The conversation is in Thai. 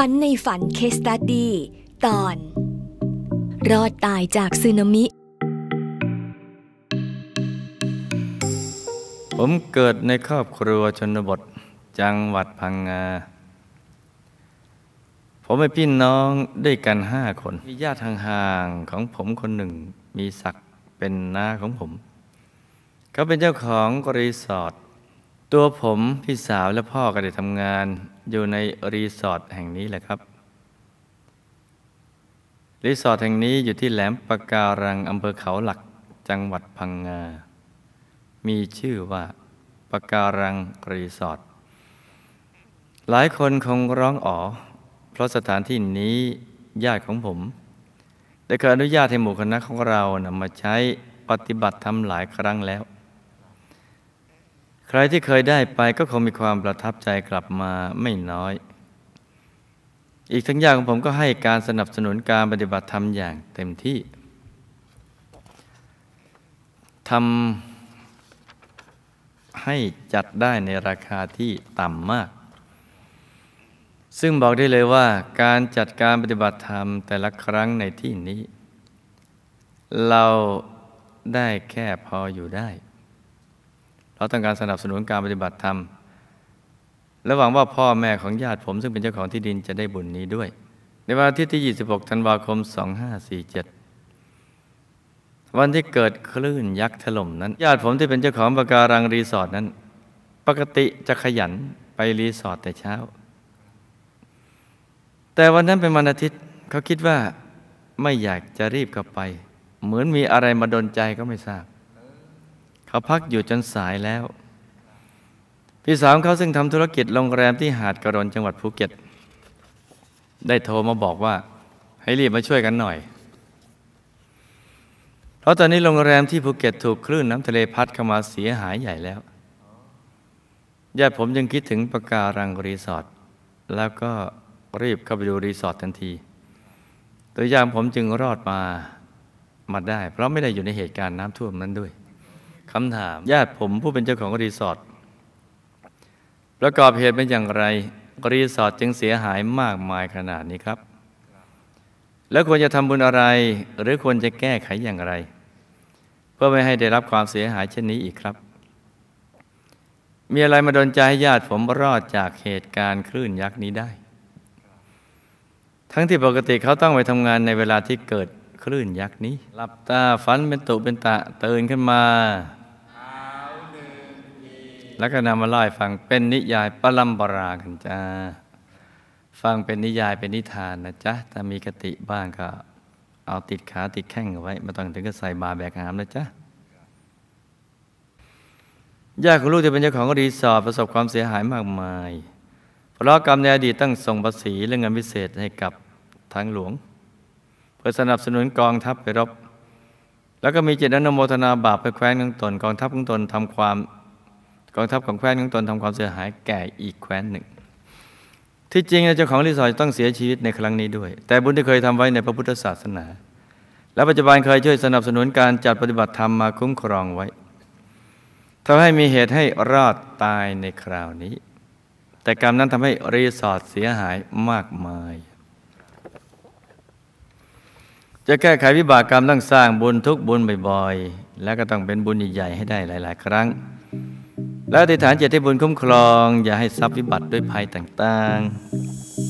ฝันในฝันเคสตัดดีตอน รอดตายจากสึนามิ ผมเกิดในครอบครัวชนบทจังหวัดพังงา ผมเป็นพี่น้องด้วยกันห้าคน มีญาติห่างๆของผมคนหนึ่งมีศักดิ์เป็นน้าของผม เขาเป็นเจ้าของรีสอร์ทตัวผมพี่สาวและพ่อก็ได้ทำงาน อยู่ในรีสอร์ทแห่งนี้แหละครับ รีสอร์ทแห่งนี้อยู่ที่แหลมปะการังอำเภอเขาหลักจังหวัดพังงา มีชื่อว่าปะการังรีสอร์ท หลายคนคงร้องอ๋อ เพราะสถานที่นี้ญาติของผม ได้เคยอนุญาตให้หมู่คณะของเรานำมาใช้ปฏิบัติทำหลายครั้งแล้ว รที่เคยได้ไปก็คงมีความประทับใจกลับมาไม่น้อย อีกทั้งญาของผมก็ให้การสนับสนุนการปฏิบัติธรรมอย่างเต็มที่ทำให้จัดได้ในราคาที่ต่ำมาก ซึ่งบอกได้เลยว่าการจัดการปฏิบัติธรรมแต่ละครั้งในที่นี้ เราได้แค่พออยู่ได้ เราต้องการสนับสนุนการปฏิบัติธรรม และหวังว่าพ่อแม่ของญาติผมซึ่งเป็นเจ้าของที่ดินจะได้บุญนี้ด้วย ในวันอาทิตย์ที่ 26 ธันวาคม 2547 วันที่เกิดคลื่นยักษ์ถล่มนั้น ญาติผมที่เป็นเจ้าของปะการังรีสอร์ทนั้น ปกติจะขยันไปรีสอร์ทแต่เช้า แต่วันนั้นเป็นวันอาทิตย์เขาคิดว่าไม่อยากจะรีบเข้าไป เหมือนมีอะไรมาดนใจก็ไม่ทราบ เขาพักอยู่จนสายแล้ว พี่สาวเขาซึ่งทำธุรกิจโรงแรมที่หาดกระดนจังหวัดภูเก็ต ได้โทรมาบอกว่า ให้รีบมาช่วยกันหน่อย เพราะตอนนี้โรงแรมที่ภูเก็ตถูกคลื่นน้ำทะเลพัดเข้ามาเสียหายใหญ่แล้วญาติผมยังคิดถึงปะการังรีสอร์ทแล้วก็รีบเข้าไปดูรีสอร์ททันที ตัวญาติผมจึงรอดมามาได้ เพราะไม่ได้อยู่ในเหตุการณ์น้ำท่วมนั้นด้วย คำถาม ญาติผมผู้เป็นเจ้าของรีสอร์ทประกอบเหตุเป็นอย่างไร รีสอร์ทจึงเสียหายมากมายขนาดนี้ครับ แล้วควรจะทำบุญอะไร หรือควรจะแก้ไขอย่างไร เพื่อไม่ให้ได้รับความเสียหายเช่นนี้อีกครับ มีอะไรมาดนใจให้ญาติผมรอดจากเหตุการณ์คลื่นยักษ์นี้ได้ ทั้งที่ปกติเขาต้องไปทำงานในเวลาที่เกิด คลื่นยักษ์นี้ หลับตาฝันเป็นตุเป็นตะตื่นขึ้นมา แล้วก็นำมาเล่าให้ฟังเป็นนิยายปลัมปรากันจ้าฟังเป็นนิยายเป็นนิทานนะจ๊ะถ้ามีกติบ้างก็เอาติดขาติดแข้งเอาไว้ไม่ต้องถึงก็ใส่บาแบกหามนะจ๊ะญาติของลูกที่เป็นเจ้าของรีสอร์ทประสบความเสียหายมากมาย เพราะกรรมในอดีตตั้งส่งภาษีและเงินพิเศษให้กับทางหลวง พื่อสนับสนุนกองทัพไปรบ แล้วก็มีเจตอนุโมทนาบาปไปแคว้นของตน กองทัพของตนทำความ กองทัพของแคว้นของตนทำความเสียหายแก่อีกแคว้นหนึ่ง ที่จริงเจ้าของรีสอร์ทต้องเสียชีวิตในครั้งนี้ด้วย แต่บุญที่เคยทำไว้ในพระพุทธศาสนา และปัจจุบันเคยช่วยสนับสนุนการจัดปฏิบัติธรรมมาคุ้มครองไว้ทำให้มีเหตุให้รอดตายในคราวนี้ แต่กรรมนั้นทำให้รีสอร์ทเสียหายมากมาย จะแก้ไขวิบากกรรมต้องสร้างบุญทุกบุญบ่อยๆ และก็ต้องเป็นบุญใหญ่ๆให้ได้หลาย ๆ ครั้ง แล้วอธิฐานเจตให้บุญคุ้มครอง อย่าให้ทรัพย์วิบัติด้วยภัยต่างๆ